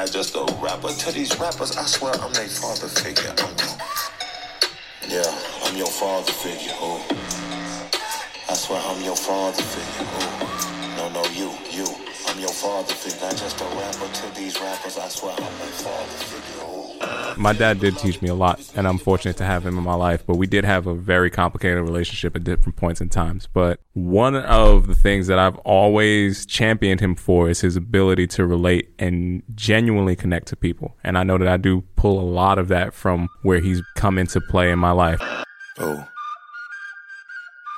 not just a rapper. To these rappers, I swear I'm their father figure. I'm yeah, I'm your father figure. Oh, I swear I'm your father figure. Oh, no, no, you, you. I'm your father figure. Not just a rapper. To these rappers, I swear I'm their father figure. Oh. My dad did teach me a lot, and I'm fortunate to have him in my life. But we did have a very complicated relationship at different points in times. But one of the things that I've always championed him for is his ability to relate and genuinely connect to people. And I know that I do pull a lot of that from where he's come into play in my life. Oh.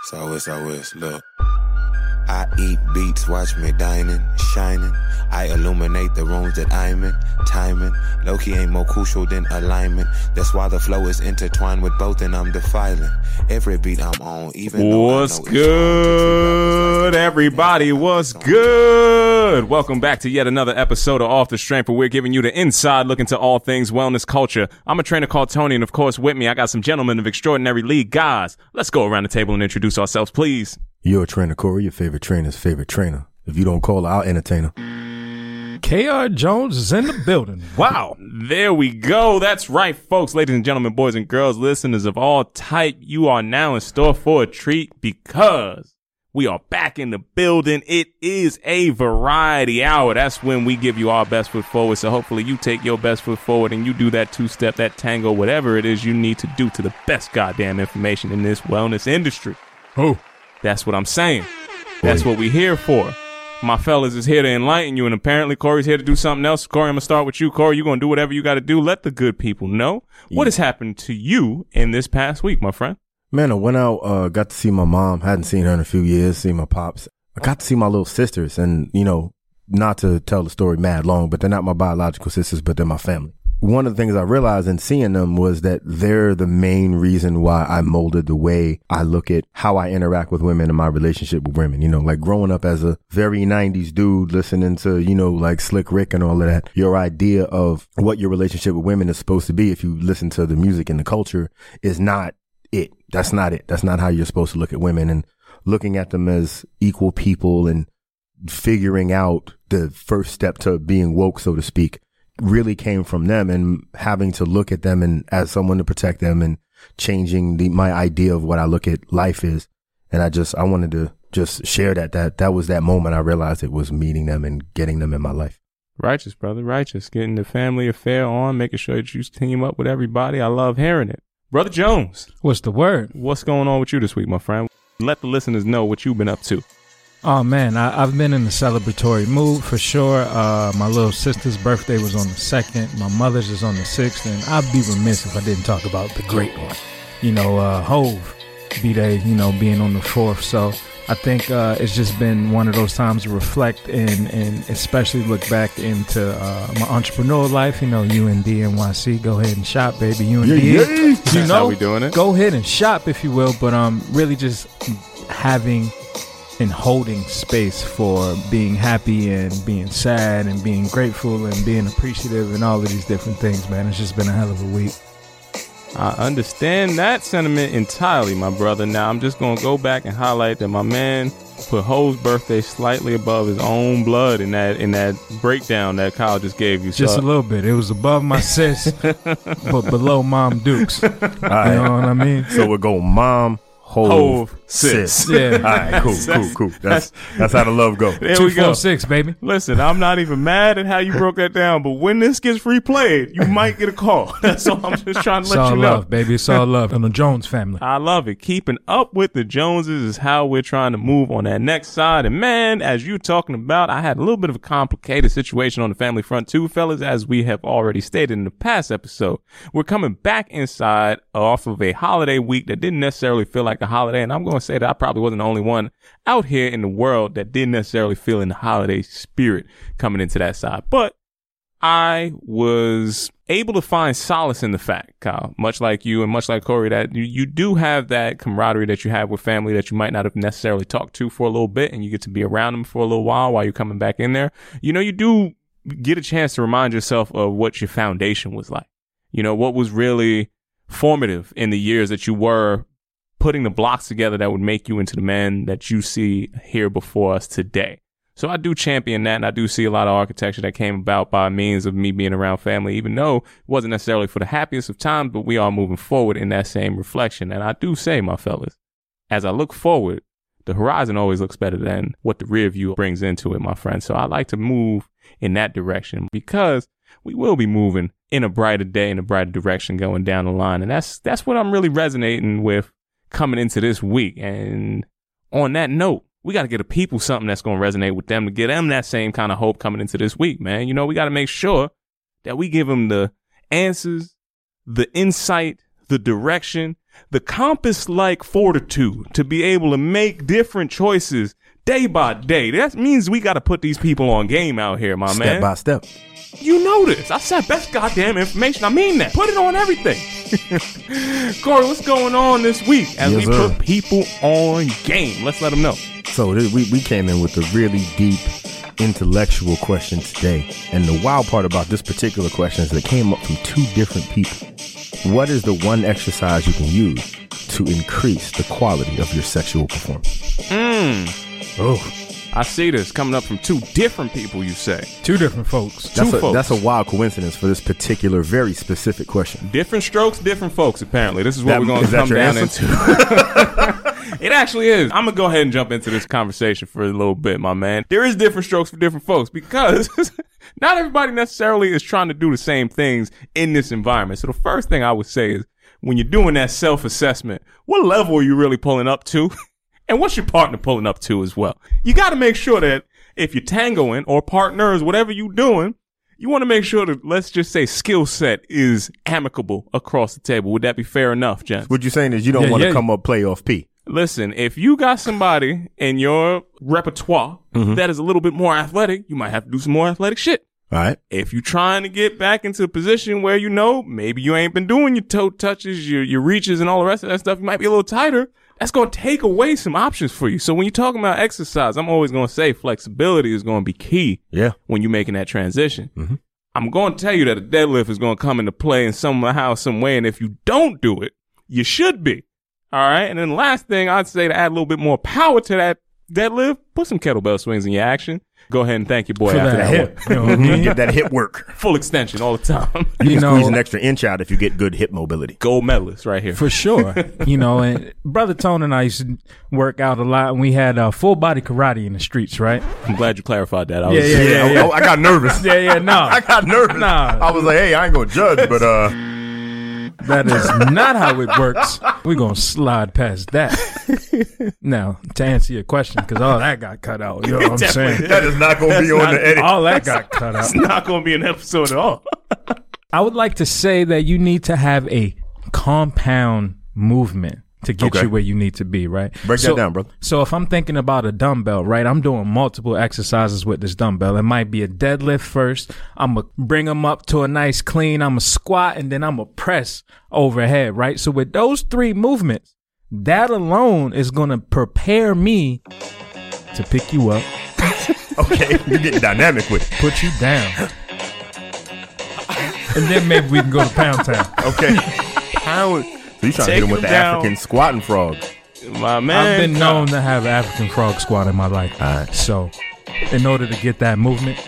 So it's always look. I eat beats, watch me dining, shining. I illuminate the rooms that I'm in, timing. Loki ain't more crucial than alignment. That's why the flow is intertwined with both, and I'm defiling every beat I'm on. Even what's good, everybody? What's good? Welcome back to yet another episode of Off the Strength, where we're giving you the inside look into all things wellness culture. I'm a trainer called Tony, and of course, with me, I got some gentlemen of extraordinary league guys. Let's go around the table and introduce ourselves, please. You're a trainer, Corey, your favorite trainer's favorite trainer. If you don't call, I'll entertain her. KR Jones is in the building. Wow. There we go. That's right, folks. Ladies and gentlemen, boys and girls, listeners of all type, you are now in store for a treat because we are back in the building. It is a variety hour. That's when we give you our best foot forward. So hopefully you take your best foot forward and you do that two step, that tango, whatever it is you need to do to the best goddamn information in this wellness industry. Oh. That's what I'm saying. That's what we here for. My fellas is here to enlighten you, and apparently Corey's here to do something else. Corey, I'm gonna start with you. Corey, you're gonna do whatever you gotta do. Let the good people know what has happened to you in this past week, my friend. Man, I went out, uh, got to see my mom. Hadn't seen her in a few years, see my pops. I got to see my little sisters and, you know, not to tell the story mad long, but they're not my biological sisters, but they're my family one of the things I realized in seeing them was that they're the main reason why I molded the way I look at how I interact with women and my relationship with women. You know, like growing up as a very 90s dude listening to, you know, like Slick Rick and all of that, your idea of what your relationship with women is supposed to be if you listen to the music and the culture is not it. That's not it. That's not how you're supposed to look at women and looking at them as equal people and figuring out the first step to being woke, so to speak really came from them and having to look at them and as someone to protect them and changing the, my idea of what I look at life is. And I just, I wanted to just share that, that, that was that moment I realized it was meeting them and getting them in my life. Righteous, brother, righteous. Getting the family affair on, making sure that you team up with everybody. I love hearing it. Brother Jones. What's the word? What's going on with you this week, my friend? Let the listeners know what you've been up to. Oh man, I, have been in a celebratory mood for sure. Uh, my little sister's birthday was on the second. My mother's is on the sixth, and I'd be remiss if I didn't talk about the great one. You know, uh, Hov, be they you know being on the fourth. So I think uh, it's just been one of those times to reflect and and especially look back into uh, my entrepreneurial life. You know, UND NYC, go ahead and shop, baby. UND, yeah, yeah. you know, how we doing it. Go ahead and shop if you will, but um, really just having and holding space for being happy and being sad and being grateful and being appreciative and all of these different things, man. It's just been a hell of a week. I understand that sentiment entirely, my brother. Now I'm just gonna go back and highlight that my man put Hov's birthday slightly above his own blood in that in that breakdown that Kyle just gave you. Just so. a little bit. It was above my sis, but below Mom Dukes. Right. You know what I mean? So we're going Mom, Hov, Hov sis. sis. Yeah. All right, cool, cool, cool. That's that's how the love go. There Two, we go. Four, six, baby. Listen, I'm not even mad at how you broke that down, but when this gets replayed, you might get a call. That's all I'm just trying to let you know. love, baby. It's all love. And the Jones family. I love it. Keeping up with the Joneses is how we're trying to move on that next side. And man, as you talking about, I had a little bit of a complicated situation on the family front too, fellas, as we have already stated in the past episode. We're coming back inside off of a holiday week that didn't necessarily feel like holiday. And I'm going to say that I probably wasn't the only one out here in the world that didn't necessarily feel in the holiday spirit coming into that side. But I was able to find solace in the fact, Kyle, much like you and much like Corey, that you, you do have that camaraderie that you have with family that you might not have necessarily talked to for a little bit and you get to be around them for a little while while you're coming back in there. You know, you do get a chance to remind yourself of what your foundation was like. You know, what was really formative in the years that you were putting the blocks together that would make you into the man that you see here before us today. So I do champion that and I do see a lot of architecture that came about by means of me being around family, even though it wasn't necessarily for the happiest of times, but we are moving forward in that same reflection. And I do say, my fellas, as I look forward, the horizon always looks better than what the rear view brings into it, my friend. So I like to move in that direction because we will be moving in a brighter day, in a brighter direction going down the line. And that's, that's what I'm really resonating with coming into this week. And on that note, we got to get the people something that's going to resonate with them to get them that same kind of hope coming into this week, man. You know, we got to make sure that we give them the answers, the insight, the direction, the compass like fortitude to be able to make different choices day by day. That means we got to put these people on game out here, my man. Step man. by step. You know this. I said best goddamn information. I mean that. Put it on everything. Corey, what's going on this week as Yes, we sir. put people on game? Let's let them know. So we, we came in with a really deep intellectual question today. And the wild part about this particular question is that it came up from two different people. What is the one exercise you can use to increase the quality of your sexual performance? Mm, Oh, I see this coming up from two different people, you say. Two different folks. that's Two a, folks. that's a wild coincidence for this particular, very specific question. Different strokes, different folks, apparently. This is what That- we're going to come your down answer? into. it actually is. I'm going to go ahead and jump into this conversation for a little bit, my man. There is different strokes for different folks because not everybody necessarily is trying to do the same things in this environment. So the first thing I would say is when you're doing that self assessment, what level are you really pulling up to? And what's your partner pulling up to as well? You got to make sure that if you're tangoing or partners, whatever you're doing, you want to make sure that let's just say skill set is amicable across the table. Would that be fair enough, Jen? What you're saying is you don't Yeah, want to yeah. come up playoff P. Listen, if you got somebody in your repertoire Mm-hmm. that is a little bit more athletic, you might have to do some more athletic shit. All right. If you're trying to get back into a position where you know maybe you ain't been doing your toe touches, your your reaches, and all the rest of that stuff, you might be a little tighter. That's going to take away some options for you. So when you're talking about exercise, I'm always going to say flexibility is going to be key Yeah. when you're making that transition. Mm-hmm. I'm going to tell you that a deadlift is going to come into play in somehow, some way. And if you don't do it, you should be. All right. And then the last thing I'd say to add a little bit more power to that deadlift, put some kettlebell swings in your action. Go ahead and thank your boy For after that that, hip. one. You know what I mean? Get that hip work. Full extension all the time. You, You can know- squeeze an extra inch out if you get good hip mobility. Gold medalist right here. For sure. you know, and Brother Tone and I used to work out a lot, and we had uh, full body karate in the streets, right? I'm glad you clarified that. I Yeah, was, yeah, yeah, yeah. I, I got nervous. Yeah, yeah, no. I got nervous. Nah. I was like, hey, I ain't gonna judge, but uh, That is not how it works. We're going to slide past that. now, to answer your question, because all that got cut out. You know what I'm saying? that is not gonna be on not- the edit. All that got cut out. it's not going to be an episode at all. I would like to say that you need to have a compound movement to get Okay. you where you need to be, right? Break so, that down, brother. So if I'm thinking about a dumbbell, right, I'm doing multiple exercises with this dumbbell. It might be a deadlift first. I'm gonna bring them up to a nice clean. I'm gonna squat and then I'm gonna press overhead, right? So with those three movements, that alone is gonna prepare me to pick you up, Okay, you're getting dynamic with it. put you down. And then maybe we can go to Pound Town. Okay, pound. So you trying to hit him with the down. African squatting frog? My man. I've been known to have African frog squat in my life. Alright. So, in order to get that movement,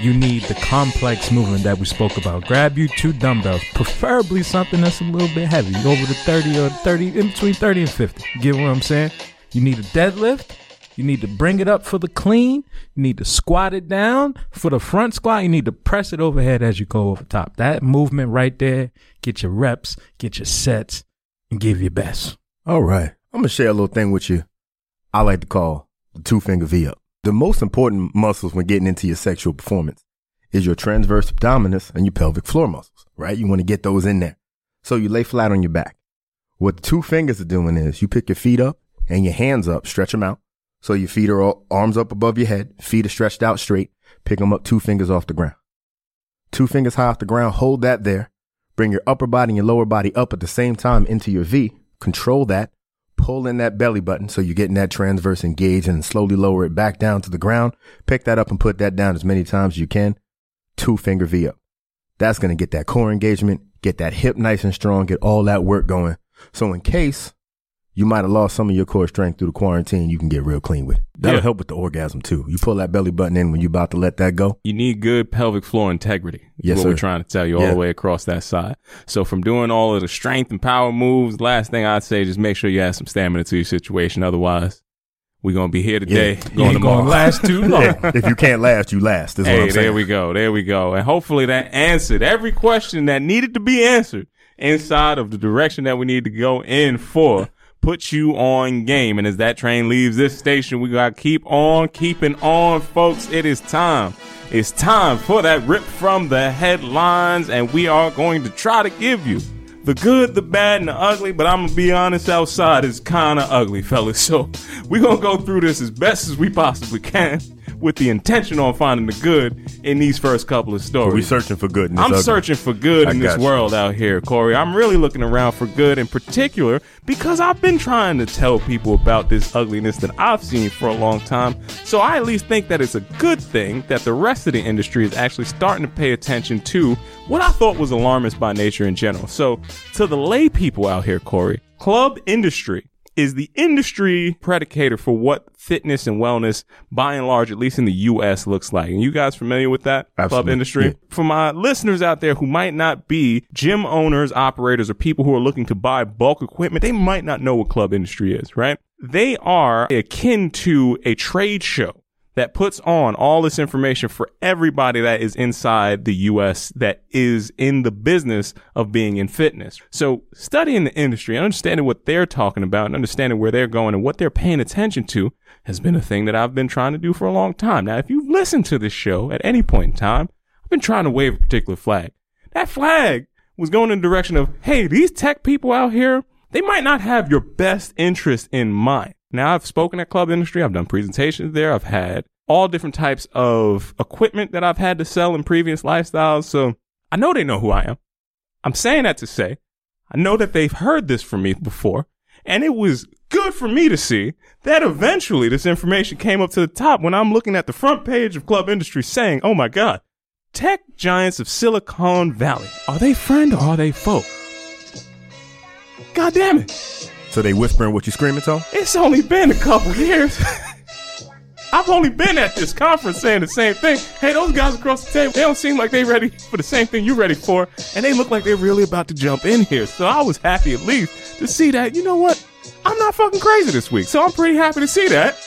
you need the complex movement that we spoke about. Grab you two dumbbells, preferably something that's a little bit heavy, over the 30 or 30, in between 30 and 50. Get what I'm saying? You need a deadlift. You need to bring it up for the clean. You need to squat it down for the front squat. You need to press it overhead as you go over top. That movement right there, get your reps, get your sets, and give your best. All right, I'm gonna share a little thing with you. I like to call the two finger V up. The most important muscles when getting into your sexual performance is your transverse abdominis and your pelvic floor muscles. Right? You want to get those in there. So you lay flat on your back. What the two fingers are doing is you pick your feet up and your hands up, stretch them out. So your feet are all, arms up above your head, feet are stretched out straight. Pick them up two fingers off the ground. Two fingers high off the ground. Hold that there. Bring your upper body and your lower body up at the same time into your V. Control that. Pull in that belly button so you're getting that transverse engaged and slowly lower it back down to the ground. Pick that up and put that down as many times as you can. Two finger V up. That's going to get that core engagement, get that hip nice and strong, get all that work going. So in case you might have lost some of your core strength through the quarantine. You can get real clean with it. That'll Yeah. help with the orgasm too. You pull that belly button in when you're about to let that go. You need good pelvic floor integrity. Yes, what sir. we're trying to tell you all Yeah. the way across that side. So from doing all of the strength and power moves, last thing I'd say, just make sure you have some stamina to your situation. Otherwise, we're gonna be here today, Yeah. You going ain't tomorrow. gonna last too long. if you can't last, you last. Is what Hey, I'm saying. there we go. There we go. And hopefully that answered every question that needed to be answered inside of the direction that we need to go in for. Put you on game. And as that train leaves this station, we got to keep on keeping on, folks. It is time. It's time for that rip from the headlines. And we are going to try to give you the good, the bad, and the ugly. But I'm to be honest, outside is kind of ugly, fellas. So we're to go through this as best as we possibly can with the intention on finding the good in these first couple of stories. We're searching for good. in this I'm ugly. searching for good I in this you. world out here, Corey. I'm really looking around for good in particular because I've been trying to tell people about this ugliness that I've seen for a long time. So I at least think that it's a good thing that the rest of the industry is actually starting to pay attention to what I thought was alarmist by nature in general. So to the lay people out here, Corey, club industry is the industry predicator for what fitness and wellness, by and large, at least in the U.S., looks like. And you guys familiar with that club industry? Yeah. For my listeners out there who might not be gym owners, operators, or people who are looking to buy bulk equipment, they might not know what club industry is, right? They are akin to a trade show that puts on all this information for everybody that is inside the US that is in the business of being in fitness. So studying the industry and understanding what they're talking about and understanding where they're going and what they're paying attention to has been a thing that I've been trying to do for a long time. Now, if you've listened to this show at any point in time, I've been trying to wave a particular flag. That flag was going in the direction of, hey, these tech people out here, they might not have your best interest in mind. Now, I've spoken at club industry. I've done presentations there. I've had all different types of equipment that I've had to sell in previous lifestyles. So I know they know who I am. I'm saying that to say, I know that they've heard this from me before. And it was good for me to see that eventually this information came up to the top when I'm looking at the front page of club industry saying, oh my God, tech giants of Silicon Valley, are they friend or are they foe? God damn it. So they whispering what you screaming, Tone? It's only been a couple years. I've only been at this conference saying the same thing. Hey, those guys across the table, they don't seem like they ready for the same thing you're ready for, and they look like they're really about to jump in here. So I was happy at least to see that, you know what? I'm not fucking crazy this week. So I'm pretty happy to see that.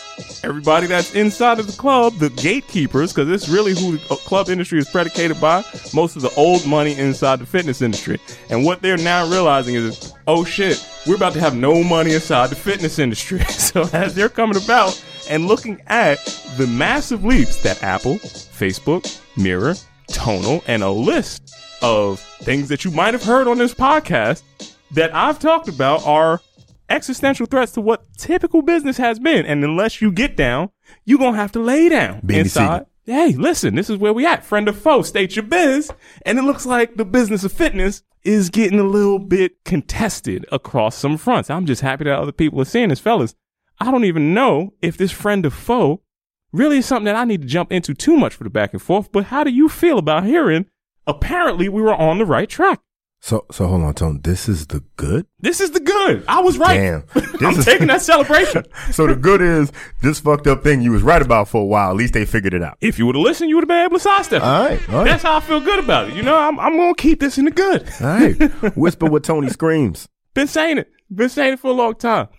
Everybody that's inside of the club, the gatekeepers, because it's really who the club industry is predicated by, most of the old money inside the fitness industry. And what they're now realizing is, oh shit, we're about to have no money inside the fitness industry. so as they're coming about and looking at the massive leaps that Apple, Facebook, Mirror, Tonal, and a list of things that you might have heard on this podcast that I've talked about are existential threats to what typical business has been. And unless you get down, you're going to have to lay down inside. Hey, listen, this is where we at. Friend or foe, state your biz. And it looks like the business of fitness is getting a little bit contested across some fronts. I'm just happy that other people are seeing this, fellas. I don't even know if this friend or foe really is something that I need to jump into too much for the back and forth. But how do you feel about hearing? Apparently, we were on the right track. So so hold on, Tone. This is the good? This is the good. I was right. Damn. I'm This is- taking that celebration. So the good is this fucked up thing you was right about for a while. At least they figured it out. If you would have listened, you would have been able to sidestep. it. All right, all right. That's how I feel good about it. You know, I'm, I'm going to keep this in the good. All right. Whisper what Tony screams. Been saying it. Been saying it for a long time.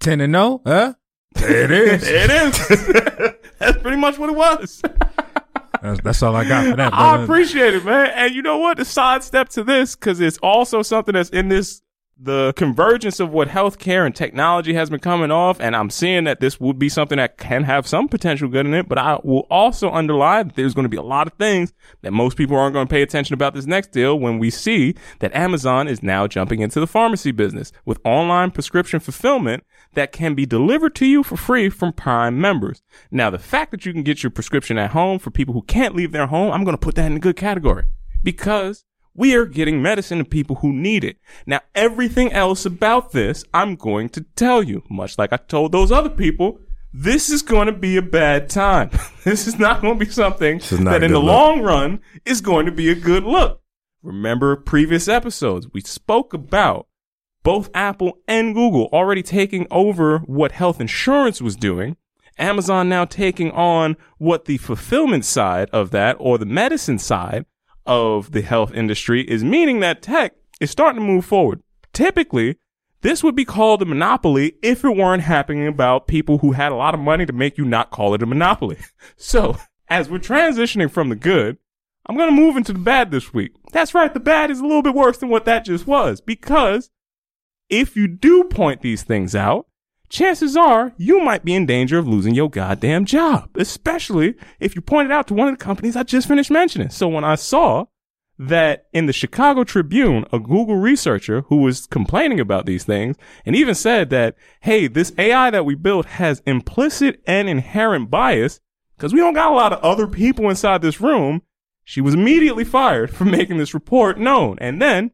10 and 0, huh? There it is. it is. That's pretty much what it was. That's, that's all I got for that. I appreciate it, man. And you know what? The sidestep to this, because it's also something that's in this, the convergence of what healthcare and technology has been coming off. And I'm seeing that this would be something that can have some potential good in it. But I will also underline that there's going to be a lot of things that most people aren't going to pay attention about this next deal when we see that Amazon is now jumping into the pharmacy business with online prescription fulfillment that can be delivered to you for free from Prime members. Now, the fact that you can get your prescription at home for people who can't leave their home, I'm going to put that in a good category because we are getting medicine to people who need it. Now, everything else about this, I'm going to tell you, much like I told those other people, this is going to be a bad time. this is not going to be something that in the look. long run is going to be a good look. Remember previous episodes, we spoke about both Apple and Google already taking over what health insurance was doing. Amazon now taking on what the fulfillment side of that or the medicine side of the health industry is meaning that tech is starting to move forward. Typically, this would be called a monopoly if it weren't happening about people who had a lot of money to make you not call it a monopoly. So, as we're transitioning from the good, I'm going to move into the bad this week. That's right, the bad is a little bit worse than what that just was because if you do point these things out, chances are you might be in danger of losing your goddamn job, especially if you point it out to one of the companies I just finished mentioning. So when I saw that in the Chicago Tribune, a Google researcher who was complaining about these things and even said that, hey, this AI that we built has implicit and inherent bias because we don't got a lot of other people inside this room. She was immediately fired for making this report known and then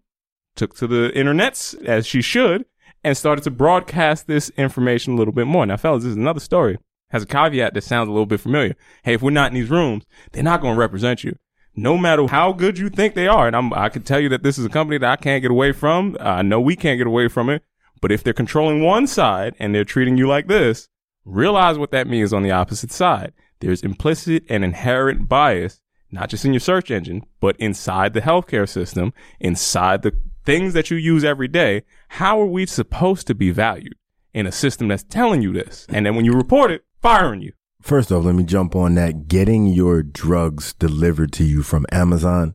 took to the internets as she should and started to broadcast this information a little bit more. Now, fellas, this is another story. Has a caveat that sounds a little bit familiar. Hey, if we're not in these rooms, they're not going to represent you. No matter how good you think they are. And I'm, I can tell you that this is a company that I can't get away from. I know we can't get away from it. But if they're controlling one side and they're treating you like this, realize what that means on the opposite side. There's implicit and inherent bias, not just in your search engine, but inside the healthcare system, inside the things that you use every day, how are we supposed to be valued in a system that's telling you this? And then when you report it, firing you. First off, let me jump on that. Getting your drugs delivered to you from Amazon.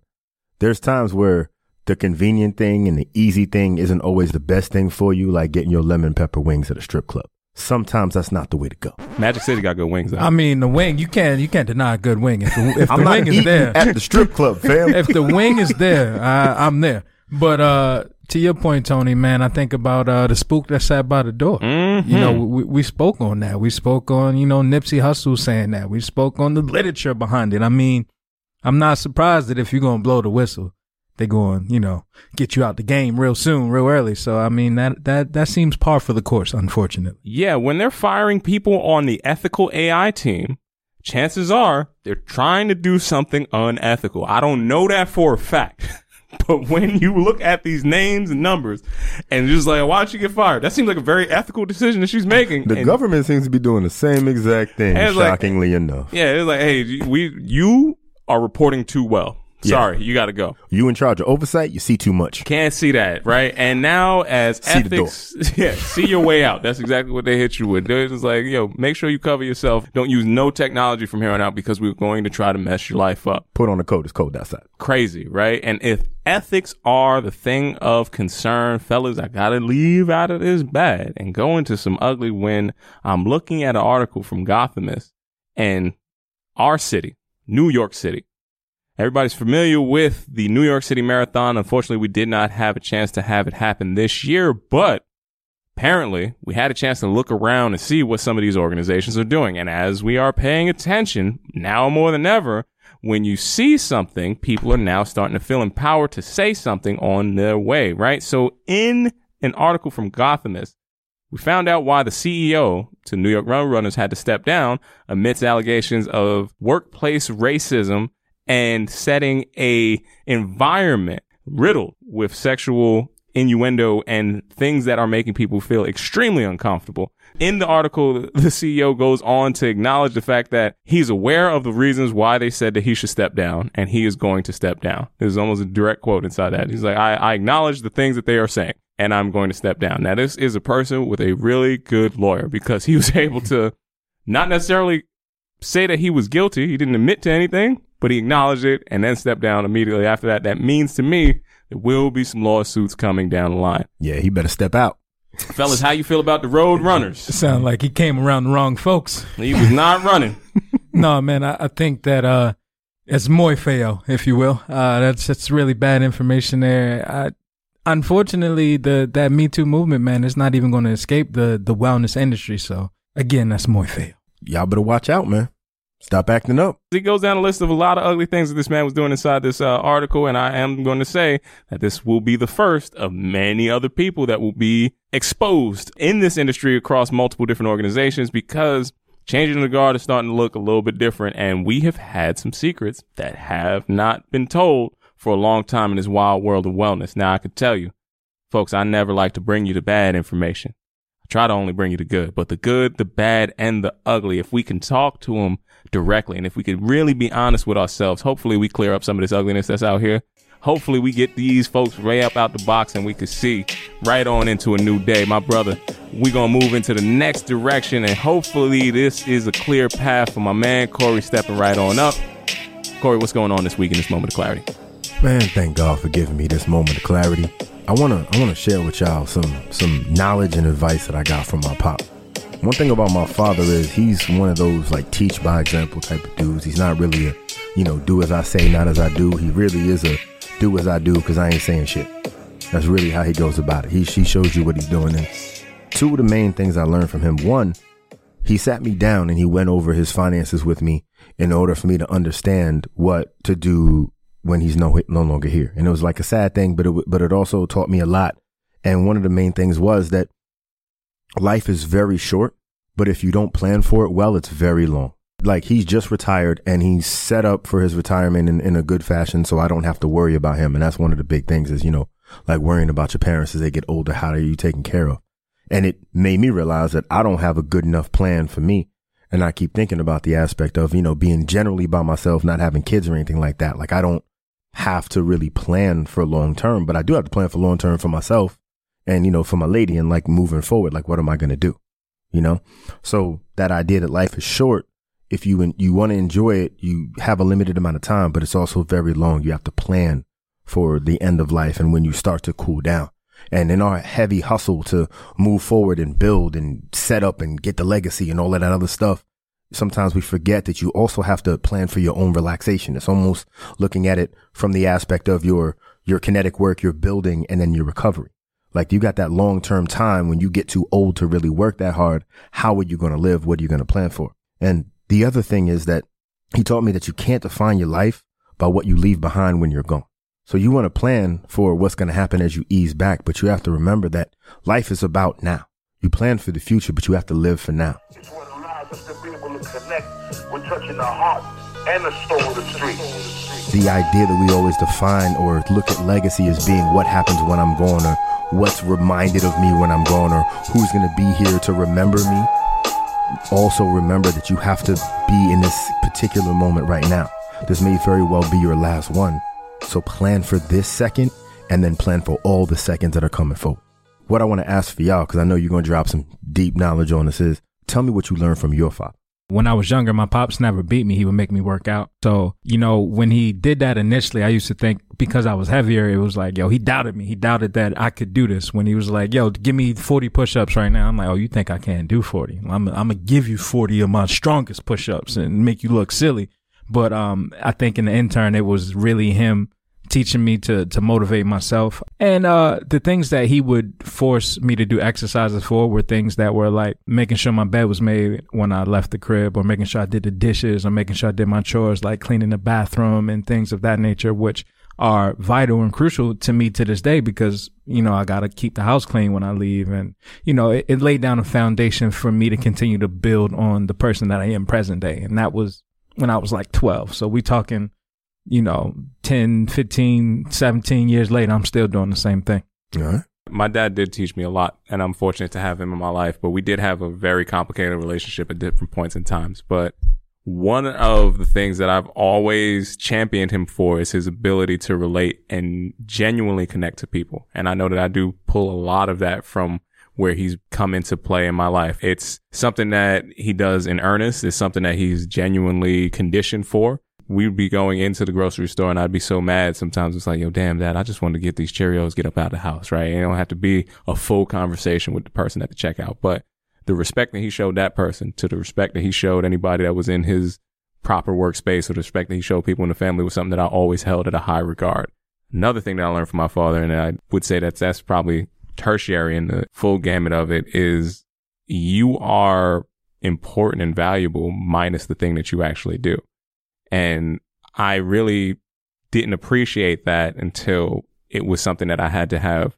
There's times where the convenient thing and the easy thing isn't always the best thing for you, like getting your lemon pepper wings at a strip club. Sometimes that's not the way to go. Magic City got good wings. Though. I mean, the wing you can't you can't deny a good wing if the, if the I'm not wing is there. at the strip club, fam. if the wing is there, I, I'm there. But uh, to your point, Tony, man, I think about uh, the spook that sat by the door. Mm-hmm. You know, we, we spoke on that. We spoke on, you know, Nipsey Hussle saying that. We spoke on the literature behind it. I mean, I'm not surprised that if you're going to blow the whistle, they're going, you know, get you out the game real soon, real early. So, I mean, that, that, that seems par for the course, unfortunately. Yeah, when they're firing people on the ethical AI team, chances are they're trying to do something unethical. I don't know that for a fact. But when you look at these names and numbers and just like, why'd she get fired? That seems like a very ethical decision that she's making. The And- government seems to be doing the same exact thing, it's like- shockingly enough. Yeah, it's like, hey, we, you are reporting too well. Sorry, you got to go. You in charge of oversight, you see too much. Can't see that, right? And now as See the ethics, yeah, see your way out. That's exactly what they hit you with. They're just like, yo, make sure you cover yourself. Don't use no technology from here on out because we're going to try to mess your life up. Put on a coat, it's cold outside. Crazy, right? And if ethics are the thing of concern, fellas, I gotta leave out of this bad and go into some ugly when I'm looking at an article from Gothamist and our city, New York City. Everybody's familiar with the New York City Marathon. Unfortunately, we did not have a chance to have it happen this year, but apparently we had a chance to look around and see what some of these organizations are doing. And as we are paying attention now more than ever, when you see something, people are now starting to feel empowered to say something on their way, right? So in an article from Gothamist, we found out why the CEO to New York Roadrunners had to step down amidst allegations of workplace racism and setting a environment riddled with sexual innuendo and things that are making people feel extremely uncomfortable. In the article, the CEO goes on to acknowledge the fact that he's aware of the reasons why they said that he should step down and he is going to step down. There's almost a direct quote inside that. He's like, I, I acknowledge the things that they are saying and I'm going to step down. Now, this is a person with a really good lawyer because he was able to not necessarily say that he was guilty. He didn't admit to anything, but he acknowledged it and then stepped down immediately after that. That means to me there will be some lawsuits coming down the line. Yeah, he better step out. Fellas, how you feel about the road runners? It sounds like he came around the wrong folks. He was not running. no, man, I, I think that uh, it's muy feo, if you will. Uh, that's that's really bad information there. I, unfortunately, the that Me Too movement, man, is not even going to escape the the wellness industry. So again, that's muy feo. Y'all better watch out, man. Stop acting up. He goes down a list of a lot of ugly things that this man was doing inside this uh, article, and I am going to say that this will be the first of many other people that will be exposed in this industry across multiple different organizations because changing the guard is starting to look a little bit different, and we have had some secrets that have not been told for a long time in this wild world of wellness. Now, I could tell you, Folks, I never like to bring you the bad information. I try to only bring you the good, but the good, the bad, and the ugly, if we can talk to them directly and if we could really be honest with ourselves, hopefully we clear up some of this ugliness that's out here. Hopefully we get these folks way up out the box and we can see right on into a new day. My brother, we gonna move into the next direction and hopefully this is a clear path for my man Corey stepping right on up. Corey, what's going on this week in this moment of clarity? Man, thank God for giving me this moment of clarity. I wanna I wanna share with y'all some some knowledge and advice that I got from my pop. One thing about my father is he's one of those like teach by example type of dudes. He's not really a, you know, do as I say, not as I do. He really is a do as I do because I ain't saying shit. That's really how he goes about it. He he shows you what he's doing. And two of the main things I learned from him. One, he sat me down and he went over his finances with me in order for me to understand what to do when he's no no longer here. And it was like a sad thing, but it but it also taught me a lot. And one of the main things was that life is very short, but if you don't plan for it well, it's very long. Like he's just retired and he's set up for his retirement in, in a good fashion, so I don't have to worry about him. And that's one of the big things is, you know, like worrying about your parents as they get older. How are you taken care of? And it made me realize that I don't have a good enough plan for me. And I keep thinking about the aspect of, you know, being generally by myself, not having kids or anything like that. Like I don't have to really plan for long term, but I do have to plan for long term for myself and, you know, for my lady and like moving forward, like what am I going to do? You know? So that idea that life is short, if you, you want to enjoy it, you have a limited amount of time, but it's also very long. You have to plan for the end of life and when you start to cool down. And in our heavy hustle to move forward and build and set up and get the legacy and all of that other stuff, sometimes we forget that you also have to plan for your own relaxation. It's almost looking at it from the aspect of your, your kinetic work, your building, and then your recovery. Like you got that long term time when you get too old to really work that hard. How are you going to live? What are you going to plan for? And the other thing is that he taught me that you can't define your life by what you leave behind when you're gone. So you want to plan for what's going to happen as you ease back, but you have to remember that life is about now. You plan for the future, but you have to live for now. Touching the heart and the soul of the. The idea that we always define or look at legacy as being what happens when I'm gone or what's reminded of me when I'm gone or who's going to be here to remember me. Also remember that you have to be in this particular moment right now. This may very well be your last one. So plan for this second and then plan for all the seconds that are coming forward. What I want to ask for y'all, because I know you're going to drop some deep knowledge on this, is tell me what you learned from your father. When I was younger, my pops never beat me. He would make me work out. So, you know, when he did that initially, I used to think because I was heavier, it was like, yo, he doubted me. He doubted that I could do this. When he was like, yo, give me 40 push ups right now. I'm like, oh, you think I can't do 40? I'm, I'm going to give you 40 of my strongest push ups and make you look silly. But, um, I think in the intern, it was really him teaching me to to motivate myself. And uh the things that he would force me to do exercises for were things that were like making sure my bed was made when I left the crib or making sure I did the dishes or making sure I did my chores like cleaning the bathroom and things of that nature which are vital and crucial to me to this day because, you know, I got to keep the house clean when I leave. And, you know, it, it laid down a foundation for me to continue to build on the person that I am present day. And that was when I was like 12. So we talking you know, 10, 15, 17 years later, I'm still doing the same thing. All right. My dad did teach me a lot, and I'm fortunate to have him in my life, but we did have a very complicated relationship at different points in times. But one of the things that I've always championed him for is his ability to relate and genuinely connect to people. And I know that I do pull a lot of that from where he's come into play in my life. It's something that he does in earnest. It's something that he's genuinely conditioned for we'd be going into the grocery store and I'd be so mad sometimes. It's like, yo, damn, that, I just want to get these Cheerios, get up out of the house, right? It don't have to be a full conversation with the person at the checkout, but the respect that he showed that person to the respect that he showed anybody that was in his proper workspace or the respect that he showed people in the family was something that I always held at a high regard. Another thing that I learned from my father, and I would say that that's probably tertiary in the full gamut of it is you are important and valuable minus the thing that you actually do. And I really didn't appreciate that until it was something that I had to have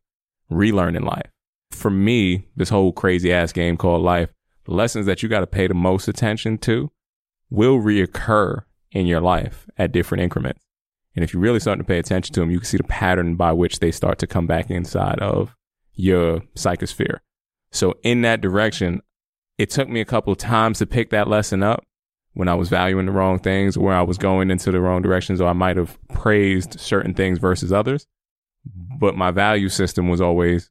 relearn in life. For me, this whole crazy ass game called life, lessons that you got to pay the most attention to will reoccur in your life at different increments. And if you really start to pay attention to them, you can see the pattern by which they start to come back inside of your psychosphere. So in that direction, it took me a couple of times to pick that lesson up when I was valuing the wrong things, where I was going into the wrong directions, or I might have praised certain things versus others. But my value system was always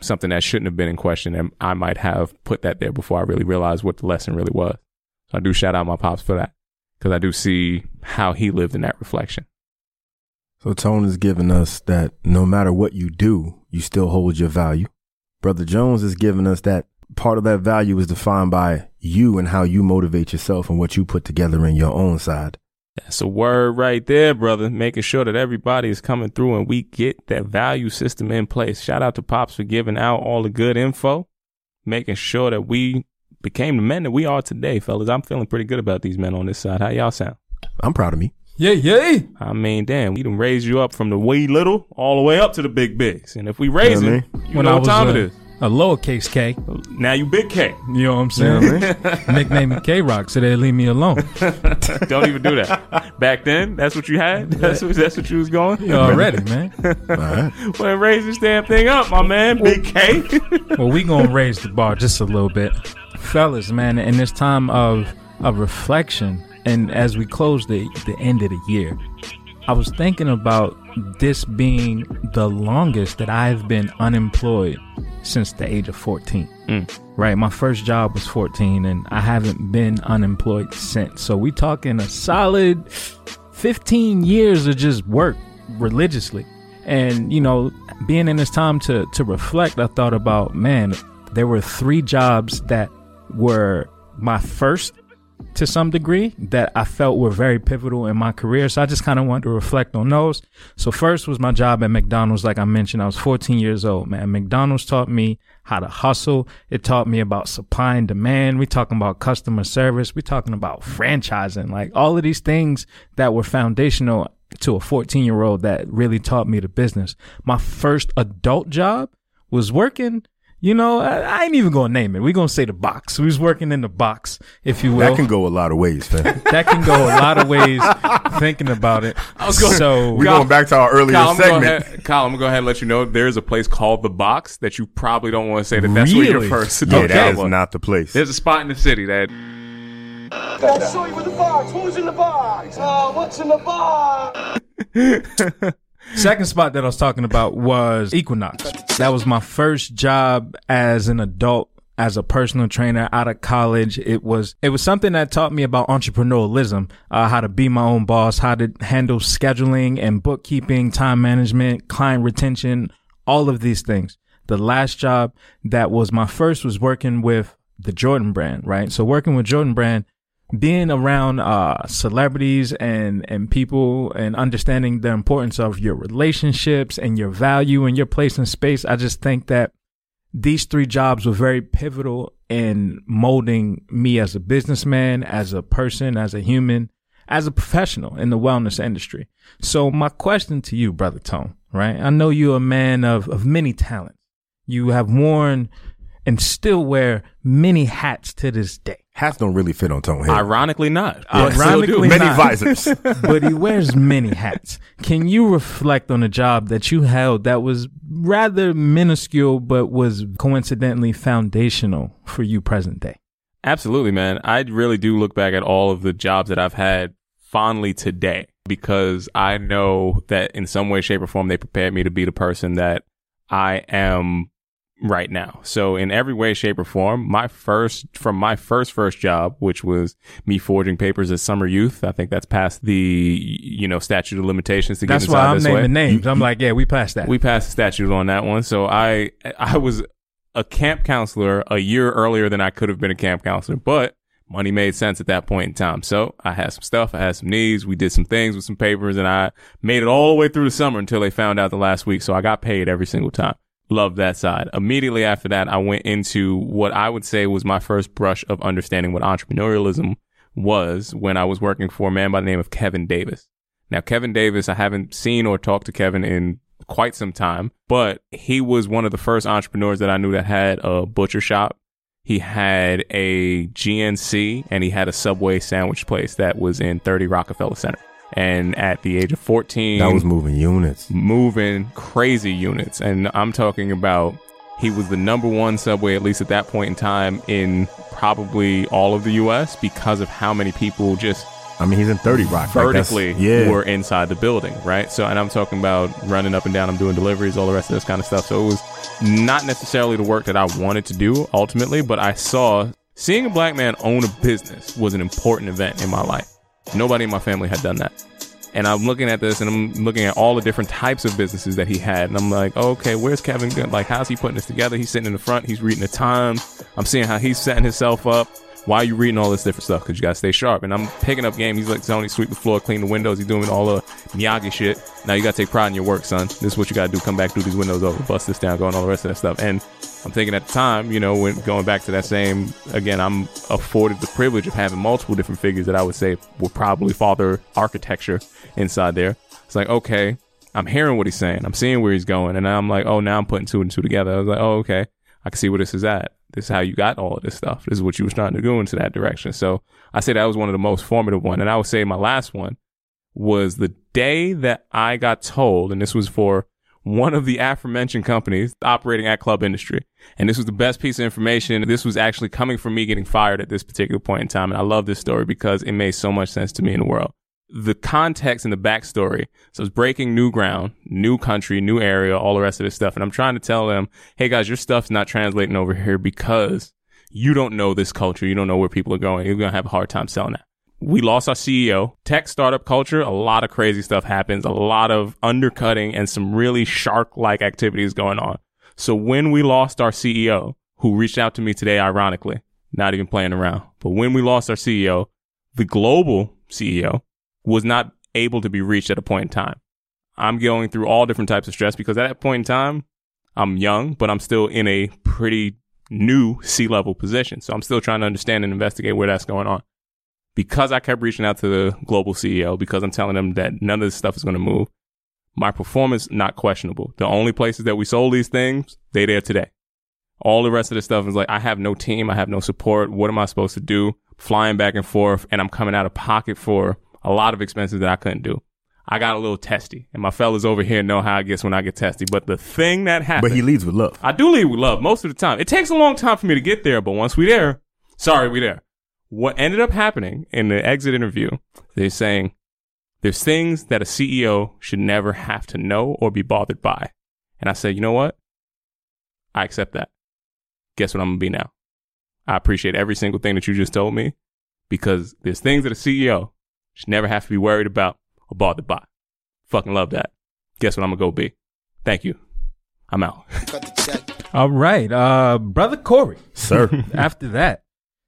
something that shouldn't have been in question. And I might have put that there before I really realized what the lesson really was. So I do shout out my pops for that because I do see how he lived in that reflection. So Tone is giving us that no matter what you do, you still hold your value. Brother Jones is giving us that part of that value is defined by you and how you motivate yourself and what you put together in your own side. That's a word right there, brother. Making sure that everybody is coming through and we get that value system in place. Shout out to Pops for giving out all the good info, making sure that we became the men that we are today, fellas. I'm feeling pretty good about these men on this side. How y'all sound? I'm proud of me. Yeah, yeah. I mean, damn, we done raised you up from the wee little all the way up to the big bigs. And if we raise Yeah, it, you know what time a, it is. A lowercase K, Now you big K. you know what I'm saying? Nickname K Rock, so they leave me alone. Don't even do that. Back then, that's what you had. That's what, that's what you was going. You already, man. All right. Well, raise this damn thing up, my man. Big K. Well, we gonna raise the bar just a little bit, fellas, man. In this time of of reflection, and as we close the the end of the year, I was thinking about this being the longest that I've been unemployed since the age of 14. Mm. Right, my first job was 14, and I haven't been unemployed since. So we talking a solid 15 years of just work religiously. And, you know, being in this time to, to reflect, I thought about, man, there were three jobs that were my first to some degree that I felt were very pivotal in my career. So I just kind of wanted to reflect on those. So first was my job at McDonald's. Like I mentioned, I was 14 years old, man. McDonald's taught me how to hustle. It taught me about supply and demand. We talking about customer service. We talking about franchising, like all of these things that were foundational to a 14 year old that really taught me the business. My first adult job was working you know, I, I ain't even gonna name it. We gonna say the box. We was working in the box, if you will. That can go a lot of ways, fam. That can go a lot of ways. thinking about it. I was going- so We're going back to our earlier Kyle, I'm segment. ahead, Kyle, I'm gonna go ahead and let you know there's a place called the Box that you probably don't want to say that that's where your Really? first Yeah, adult that job is was. not the place. There's a spot in the city that I'll show you in the box. Who's in the box? Oh, what's in the box? second spot that I was talking about was Equinox. That was my first job as an adult. As a personal trainer out of college, it was it was something that taught me about entrepreneurialism, uh, how to be my own boss, how to handle scheduling and bookkeeping, time management, client retention, all of these things. The last job that was my first was working with the Jordan brand, right? So working with Jordan brand, being around uh celebrities and and people and understanding the importance of your relationships and your value and your place in space i just think that these three jobs were very pivotal in molding me as a businessman as a person as a human as a professional in the wellness industry. So my question to you brother tone right? I know you're a man of of many talents. You have worn and still wear many hats to this day Hats don't really fit on Tone Head. ironically not. I still Ironically do. Many not. visors. but he wears many hats. Can you reflect on a job that you held that was rather minuscule, but was coincidentally foundational for you present day? Absolutely, man. I really do look back at all of the jobs that I've had fondly today because I know that in some way, shape, or form, they prepared me to be the person that I am right now. So in every way, shape, or form, my first, from my first, first job, which was me forging papers as summer youth, I think that's past the, you know, statute of limitations to get That's inside why I'm this naming way. names. I'm like, yeah, we passed that. We passed the statute on that one. So I I was a camp counselor a year earlier than I could have been a camp counselor, but money made sense at that point in time. So I had some stuff, I had some needs, we did some things with some papers, and I made it all the way through the summer until they found out the last week. So I got paid every single time. Loved that side. Immediately after that, I went into what I would say was my first brush of understanding what entrepreneurialism was when I was working for a man by the name of Kevin Davis. Now, Kevin Davis, I haven't seen or talked to Kevin in quite some time, but he was one of the first entrepreneurs that I knew that had a butcher shop. He had a GNC and he had a Subway sandwich place that was in 30 Rockefeller Center. And at the age of 14, that was moving units. moving crazy units. And I'm talking about He was the number one subway, at least at that point in time, in probably all of the U.S. because of how many people just I mean, he's in 30 Rock. Like, vertically yeah. were inside the building, right? So, and I'm talking about running up and down. I'm doing deliveries, all the rest of this kind of stuff. So it was not necessarily the work that I wanted to do ultimately, but I saw seeing a black man own a business was an important event in my life. Nobody in my family had done that. And I'm looking at this and I'm looking at all the different types of businesses that he had. And I'm like, okay, where's Kevin? Like, how's he putting this together? He's sitting in the front. He's reading the time. I'm seeing how he's setting himself up. Why are you reading all this different stuff? Because you got to stay sharp. And I'm picking up game. He's like, Tony, sweep the floor, clean the windows. He's doing all the Miyagi shit. Now you got to take pride in your work, son. This is what you got to do. Come back, do these windows over, bust this down, going all the rest of that stuff. And I'm thinking at the time, you know, when going back to that same, again, I'm afforded the privilege of having multiple different figures that I would say were probably father architecture inside there. It's like, okay, I'm hearing what he's saying. I'm seeing where he's going. And I'm like, oh, now I'm putting two and two together. I was like, oh, okay. I can see where this is at. This is how you got all of this stuff. This is what you was trying to go into that direction. So I say that was one of the most formative one. And I would say my last one was the day that I got told, and this was for one of the aforementioned companies operating at club industry. And this was the best piece of information. This was actually coming from me getting fired at this particular point in time. And I love this story because it made so much sense to me in the world. The context and the backstory. So it's breaking new ground, new country, new area, all the rest of this stuff. And I'm trying to tell them, hey guys, your stuff's not translating over here because you don't know this culture. You don't know where people are going. You're going to have a hard time selling that we lost our CEO. Tech startup culture, a lot of crazy stuff happens, a lot of undercutting and some really shark like activities going on. So when we lost our CEO, who reached out to me today, ironically, not even playing around, but when we lost our CEO, the global CEO was not able to be reached at a point in time. I'm going through all different types of stress because at that point in time, I'm young, but I'm still in a pretty new C-level position. So I'm still trying to understand and investigate where that's going on because I kept reaching out to the global CEO because I'm telling them that none of this stuff is going to move. My performance not questionable. The only places that we sold these things, they there today. All the rest of the stuff is like I have no team, I have no support. What am I supposed to do? Flying back and forth, and I'm coming out of pocket for a lot of expenses that I couldn't do. I got a little testy, and my fellas over here know how it gets when I get testy. But the thing that happened, But he leads with love. I do lead with love most of the time. It takes a long time for me to get there, but once we there, sorry, we there. What ended up happening in the exit interview, they're saying there's things that a CEO should never have to know or be bothered by. And I said, you know what? I accept that. Guess what I'm gonna be now? I appreciate every single thing that you just told me because there's things that a CEO should never have to be worried about or bothered by. Fucking love that. Guess what I'm gonna go be? Thank you. I'm out. All right, uh, brother Corey. Sir. After that,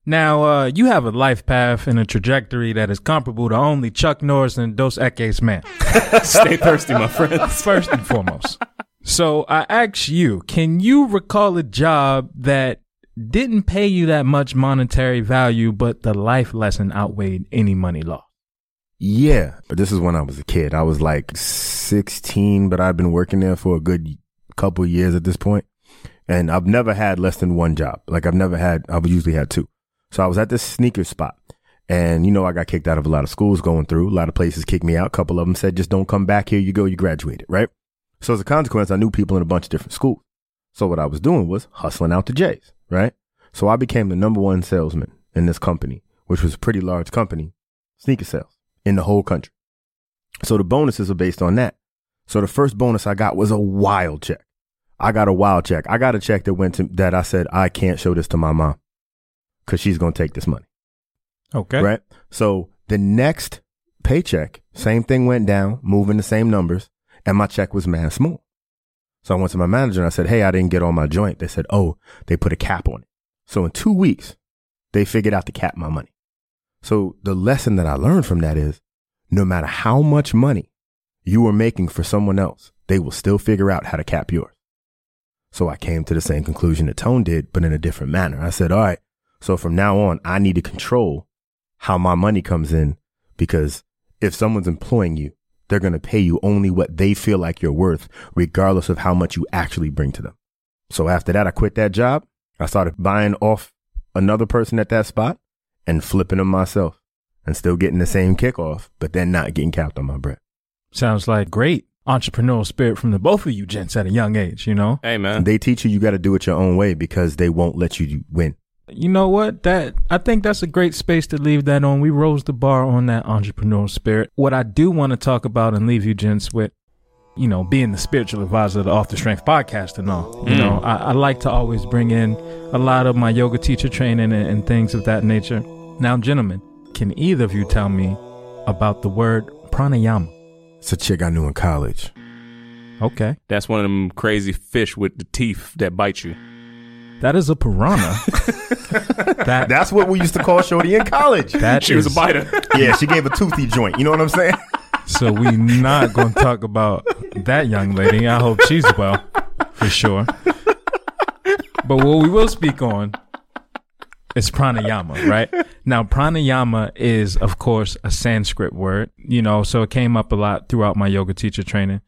now uh, you have a life path and a trajectory that is comparable to only Chuck Norris and Dos Equis Man. Stay thirsty, my friends. First and foremost. So I ask you, can you recall a job that didn't pay you that much monetary value, but the life lesson outweighed any money lost? Yeah. But this is when I was a kid. I was like 16, but I've been working there for a good couple years at this point. And I've never had less than one job. Like I've never had, I've usually had two. So I was at this sneaker spot and you know, I got kicked out of a lot of schools going through. A lot of places kicked me out. A couple of them said, just don't come back. Here you go. You graduated, right? So as a consequence, I knew people in a bunch of different schools. So what I was doing was hustling out the J's, right? So I became the number one salesman in this company, which was a pretty large company, sneaker sales in the whole country. So the bonuses are based on that. So the first bonus I got was a wild check. I got a wild check. I got a check that went to that I said I can't show this to my mom because she's gonna take this money. Okay. Right. So the next paycheck, same thing went down, moving the same numbers, and my check was mad small. So I went to my manager and I said, Hey, I didn't get all my joint. They said, Oh, they put a cap on it. So in two weeks, they figured out to cap my money. So the lesson that I learned from that is no matter how much money you are making for someone else, they will still figure out how to cap yours. So I came to the same conclusion that Tone did, but in a different manner. I said, all right, so from now on, I need to control how my money comes in because if someone's employing you, they're going to pay you only what they feel like you're worth, regardless of how much you actually bring to them. So after that, I quit that job. I started buying off another person at that spot and flipping them myself and still getting the same kickoff, but then not getting capped on my bread. Sounds like great entrepreneurial spirit from the both of you gents at a young age, you know? Hey man. They teach you you got to do it your own way because they won't let you win. You know what? That I think that's a great space to leave that on. We rose the bar on that entrepreneurial spirit. What I do want to talk about and leave you gents with, you know, being the spiritual advisor of the Off the Strength podcast and all. You mm. know, I, I like to always bring in a lot of my yoga teacher training and, and things of that nature. Now, gentlemen, can either of you tell me about the word pranayama? It's a chick I knew in college. Okay. That's one of them crazy fish with the teeth that bite you. That is a piranha. that That's what we used to call Shorty in college. that She was a biter. yeah, she gave a toothy joint. You know what I'm saying? So we not going to talk about that young lady. I hope she's well, for sure. But what we will speak on is pranayama, right? Now, pranayama is, of course, a Sanskrit word, you know, so it came up a lot throughout my yoga teacher training.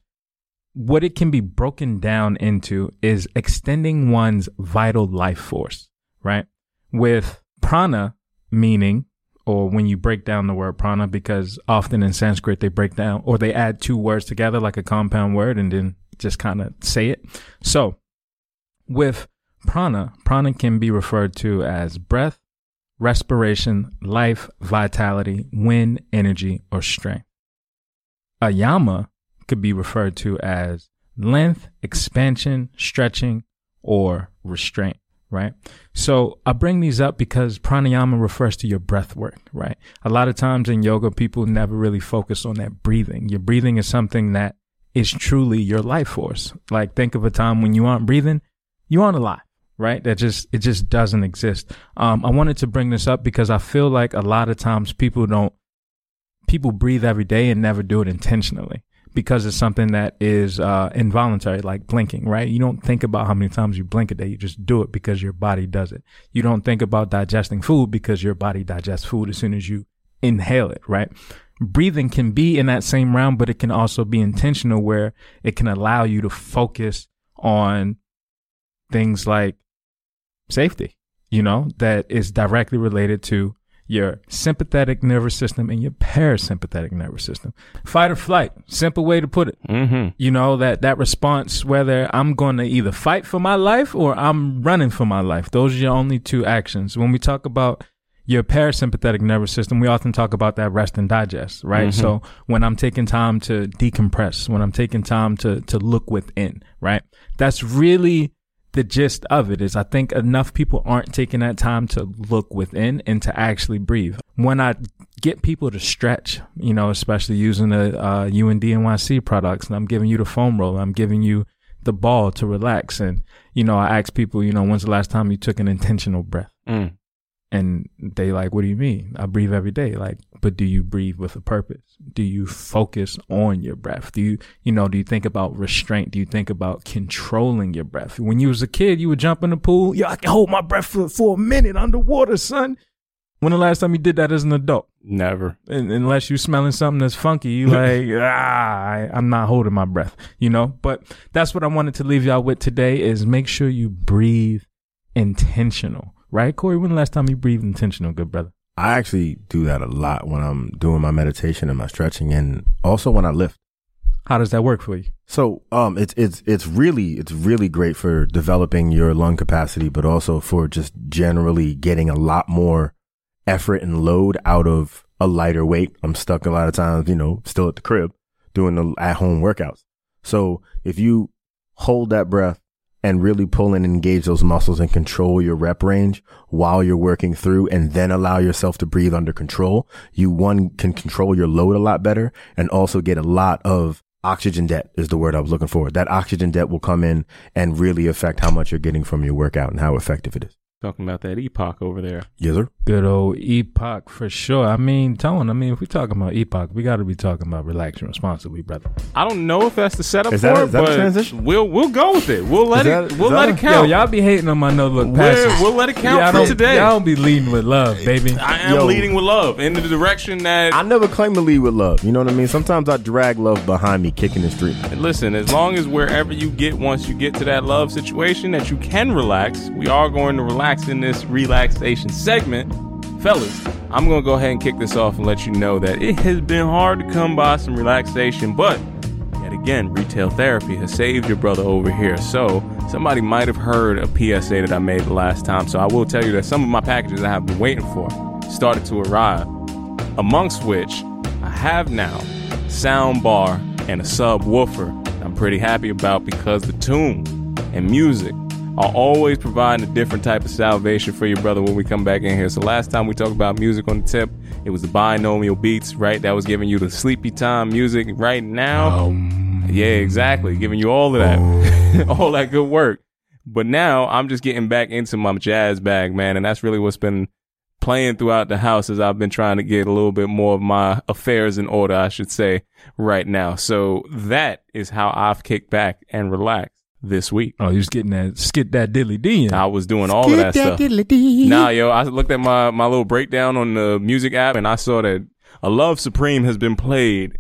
What it can be broken down into is extending one's vital life force, right? With prana meaning or when you break down the word prana, because often in Sanskrit they break down or they add two words together like a compound word and then just kind of say it. So with prana, prana can be referred to as breath, respiration, life, vitality, wind, energy, or strength. A yama could be referred to as length, expansion, stretching, or restraint, right? So I bring these up because pranayama refers to your breath work, right? A lot of times in yoga, people never really focus on that breathing. Your breathing is something that is truly your life force. Like think of a time when you aren't breathing, you aren't alive, right? That just, it just doesn't exist. Um, I wanted to bring this up because I feel like a lot of times people don't, people breathe every day and never do it intentionally because it's something that is uh, involuntary, like blinking, right? You don't think about how many times you blink a day. You just do it because your body does it. You don't think about digesting food because your body digests food as soon as you inhale it, right? Breathing can be in that same realm, but it can also be intentional where it can allow you to focus on things like safety, you know, that is directly related to your sympathetic nervous system and your parasympathetic nervous system. Fight or flight, simple way to put it. Mm-hmm. You know, that, that response, whether I'm going to either fight for my life or I'm running for my life. Those are your only two actions. When we talk about your parasympathetic nervous system, we often talk about that rest and digest, right? So when I'm taking time to decompress, when I'm taking time to, to look within, right? That's really the gist of it is I think enough people aren't taking that time to look within and to actually breathe. When I get people to stretch, you know, especially using the uh, UNDNYC products, and I'm giving you the foam roll, I'm giving you the ball to relax, and you know, I ask people, you know, when's the last time you took an intentional breath? Mm. And they like, what do you mean? I breathe every day. Like, but do you breathe with a purpose? Do you focus on your breath? Do you, you know, do you think about restraint? Do you think about controlling your breath? When you was a kid, you would jump in the pool. Yeah, I can hold my breath for, for a minute underwater, son. When the last time you did that as an adult? Never. Un- unless you're smelling something that's funky, you like, ah, I, I'm not holding my breath, you know? But that's what I wanted to leave y'all with today is make sure you breathe intentional, right? Corey, when the last time you breathed intentional, good brother? I actually do that a lot when I'm doing my meditation and my stretching and also when I lift. How does that work for you? So, um, it's, it's, it's really, it's really great for developing your lung capacity, but also for just generally getting a lot more effort and load out of a lighter weight. I'm stuck a lot of times, you know, still at the crib doing the at home workouts. So if you hold that breath and really pull and engage those muscles and control your rep range while you're working through and then allow yourself to breathe under control, you one can control your load a lot better and also get a lot of oxygen debt is the word I was looking for. That oxygen debt will come in and really affect how much you're getting from your workout and how effective it is. Talking about that EPOC over there. Yes, sir. Good old EPOC for sure. I mean, Tone, I mean, if we're talking about EPOC, we got to be talking about relaxing responsibly, brother. I don't know if that's the setup Is for that a- it, is that a but transition? we'll we'll go with it. We'll let Is it we'll let a- it count. Yo, y'all be hating on my no look We're- passes. we'll let it count Y'all for don't- today. Y'all don't be leading with love, baby. I am Yo. leading with love in the direction that I never claim to lead with love. You know what I mean? Sometimes I drag love behind me kicking the street. Listen, as long as wherever you get, once you get to that love situation, that you can relax, we are going to relax in this relaxation segment. Fellas, I'm going to go ahead and kick this off and let you know that it has been hard to come by some relaxation, but yet again, retail therapy has saved your brother over here. So somebody might have heard a PSA that I made the last time. So I will tell you that some of my packages I have been waiting for started to arrive. Amongst which I have now sound bar and a subwoofer. I'm pretty happy about because the tune and music are always providing a different type of salvation for your brother when we come back in here. So last time we talked about music on the tip, it was the binaural beats, right? That was giving you the sleepy time music. Right now, um, yeah, exactly, giving you all of that, oh. all that good work. But now I'm just getting back into my jazz bag, man, and that's really what's been playing throughout the house as I've been trying to get a little bit more of my affairs in order, I should say, right now. So that is how I've kicked back and relaxed this week. Oh, you was getting that skit that dilly D. I was doing all of that stuff. Nah, yo, I looked at my, my little breakdown on the music app and I saw that A Love Supreme has been played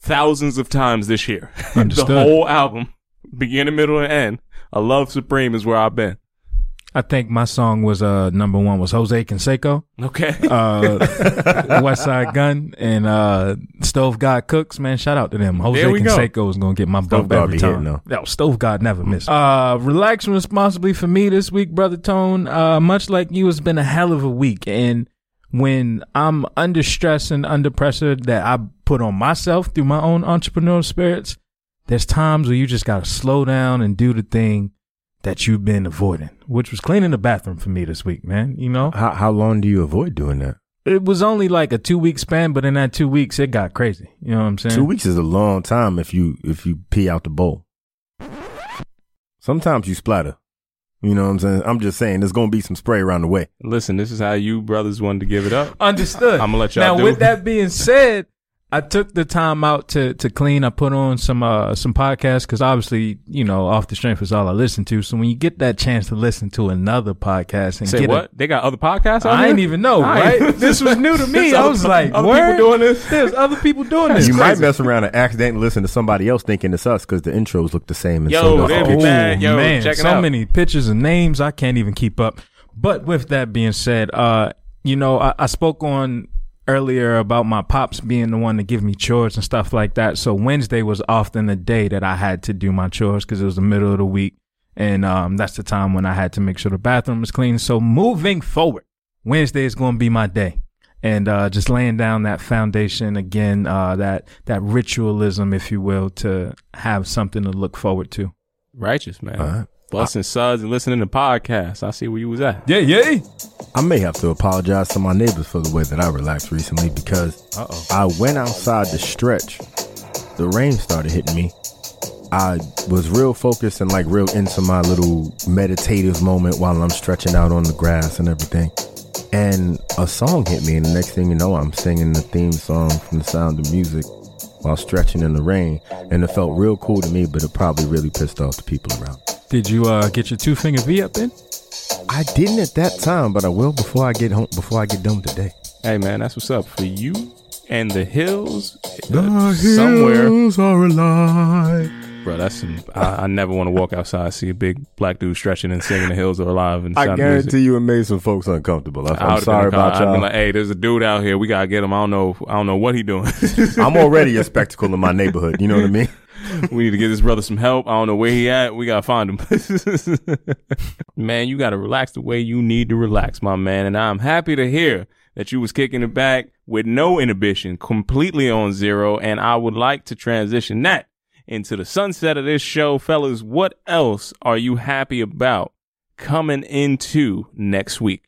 thousands of times this year. the whole album, beginning, middle, and end. A Love Supreme is where I've been. I think my song was uh number one was Jose Canseco, Okay. uh Westside Gunn, and uh Stove God Cooks. Man, shout out to them. Jose There we go. Canseco is gonna get my Stove bump God every be time. hitting, No, Stove God never miss. Uh, relaxing responsibly for me this week, brother Tone. Uh, much like you, it's been a hell of a week, and when I'm under stress and under pressure that I put on myself through my own entrepreneurial spirits, there's times where you just gotta slow down and do the thing that you've been avoiding, which was cleaning the bathroom for me this week, man. You know, How how long do you avoid doing that? it was only like a two week span, but in that two weeks, it got crazy. You know what I'm saying? Two weeks is a long time if you if you pee out the bowl. Sometimes you splatter. You know what I'm saying? I'm just saying there's gonna be some spray around the way. Listen, this is how you brothers wanted to give it up. Understood. I'ma let y'all now, do with that being said, I took the time out to to clean. I put on some uh some podcasts because obviously, you know, off the strength is all I listen to. So when you get that chance to listen to another podcast and Say get what? they got other podcasts A, I here? didn't even know, I right? this was new to me. There's I other- was like, other "Word? people doing this? There's other people doing this. you might mess around and accidentally listen to somebody else thinking it's us because the intros look the same. And Yo, so does they the be picture. bad. Yo, Oh, man, check it so out. many pictures and names I can't even keep up. But with that being said, uh, you know, I, I spoke on earlier about my pops being the one to give me chores and stuff like that. So Wednesday was often the day that I had to do my chores because it was the middle of the week, and um, that's the time when I had to make sure the bathroom was clean. So moving forward, Wednesday is going to be my day. And uh, just laying down that foundation again, uh, that that ritualism, if you will, to have something to look forward to. Righteous, man. All right. Busting suds and listening to podcasts. I see where you was at. Yeah, yeah. I may have to apologize to my neighbors for the way that I relaxed recently because Uh-oh. I went outside to stretch. The rain started hitting me. I was real focused and like real into my little meditative moment while I'm stretching out on the grass and everything. And a song hit me, and the next thing you know, I'm singing the theme song from The Sound of Music while stretching in the rain. And it felt real cool to me, but it probably really pissed off the people around. Did you uh, get your two finger V up in? I didn't at that time, but I will before I get home. Before I get done today. Hey, man, that's what's up for you and the hills. uh, somewhere. are alive. Bro, that's some. I, I never want to walk outside see a big black dude stretching and singing "The Hills Are Alive" and I sound of music. guarantee you, it made some folks uncomfortable. I, I I'm would've sorry been a- about I'd been y'all. like, "Hey, there's a dude out here. We gotta get him. I don't know. I don't know what he doing. I'm already a spectacle in my neighborhood. You know what I mean? We need to get this brother some help. I don't know where he at. We gotta find him. man, you gotta relax the way you need to relax, my man. And I'm happy to hear that you was kicking it back with no inhibition, completely on zero. And I would like to transition that into the sunset of this show, fellas. What else are you happy about coming into next week?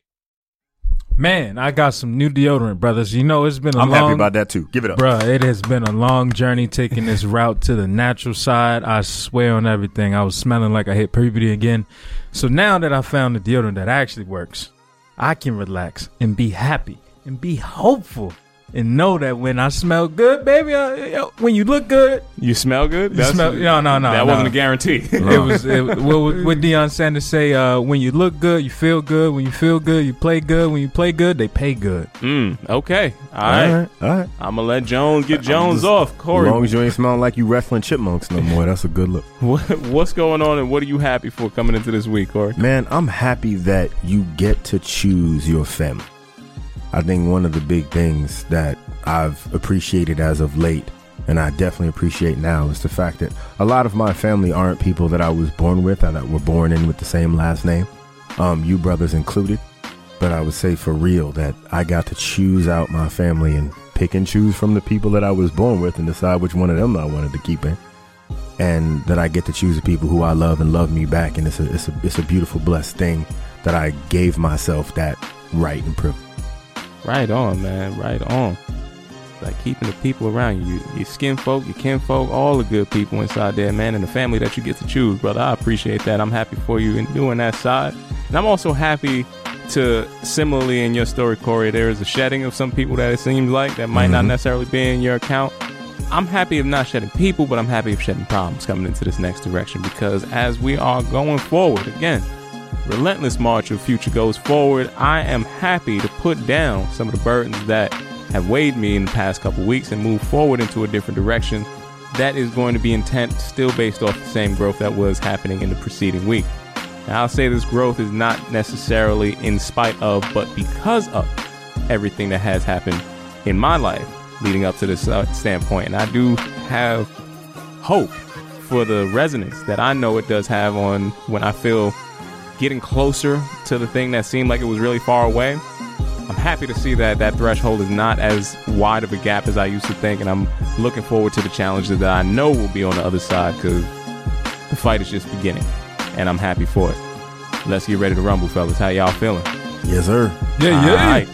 Man, I got some new deodorant, brothers. You know, it's been a I'm long, happy about that too. Give it up. Bruh, it has been a long journey taking this route to the natural side. I swear on everything. I was smelling like I hit puberty again. So now that I found the deodorant that actually works, I can relax and be happy and be hopeful and know that when I smell good, baby, uh, uh, when you look good, You smell good? You smell- no, no, no, That no. wasn't a guarantee. it was it, what would what Deion Sanders say? Uh, when you look good, you feel good. When you feel good, you play good. When you play good, they pay good. mm, okay. All All right. right, all right. I'm gonna let Jones get Jones just- off. As Corey, long as you ain't smelling like you wrestling chipmunks no more, that's a good look. what, what's going on and what are you happy for coming into this week, Corey? Man, I'm happy that you get to choose your family. I think one of the big things that I've appreciated as of late and I definitely appreciate now is the fact that a lot of my family aren't people that I was born with or that were born in with the same last name, um, you brothers included. But I would say for real that I got to choose out my family and pick and choose from the people that I was born with and decide which one of them I wanted to keep in. And that I get to choose the people who I love and love me back. And it's a, it's a, it's a beautiful, blessed thing that I gave myself that right and privilege. Right on, man. Right on. Like keeping the people around you, your skin folk, your kin folk, all the good people inside there, man, and the family that you get to choose, brother. I appreciate that. I'm happy for you in doing that side. And I'm also happy to similarly in your story, Corey, there is a shedding of some people that it seems like that might mm-hmm. not necessarily be in your account. I'm happy of not shedding people, but I'm happy of shedding problems coming into this next direction because as we are going forward, again, relentless march of future goes forward, I am happy to put down some of the burdens that have weighed me in the past couple weeks and move forward into a different direction that is going to be intent still based off the same growth that was happening in the preceding week. Now, I'll say this growth is not necessarily in spite of, but because of everything that has happened in my life leading up to this uh, standpoint. And I do have hope for the resonance that I know it does have on when I feel getting closer to the thing that seemed like it was really far away. I'm happy to see that that threshold is not as wide of a gap as I used to think, and I'm looking forward to the challenges that I know will be on the other side because the fight is just beginning, and I'm happy for it. Let's get ready to rumble, fellas. How y'all feeling? Yes, sir. Yeah, yeah. All right.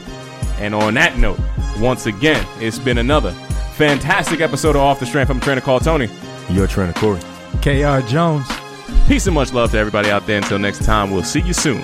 And on that note, once again, it's been another fantastic episode of Off the Strength. I'm a trainer Call Tony. Your trainer, Corey. KR Jones. Peace and much love to everybody out there. Until next time, we'll see you soon.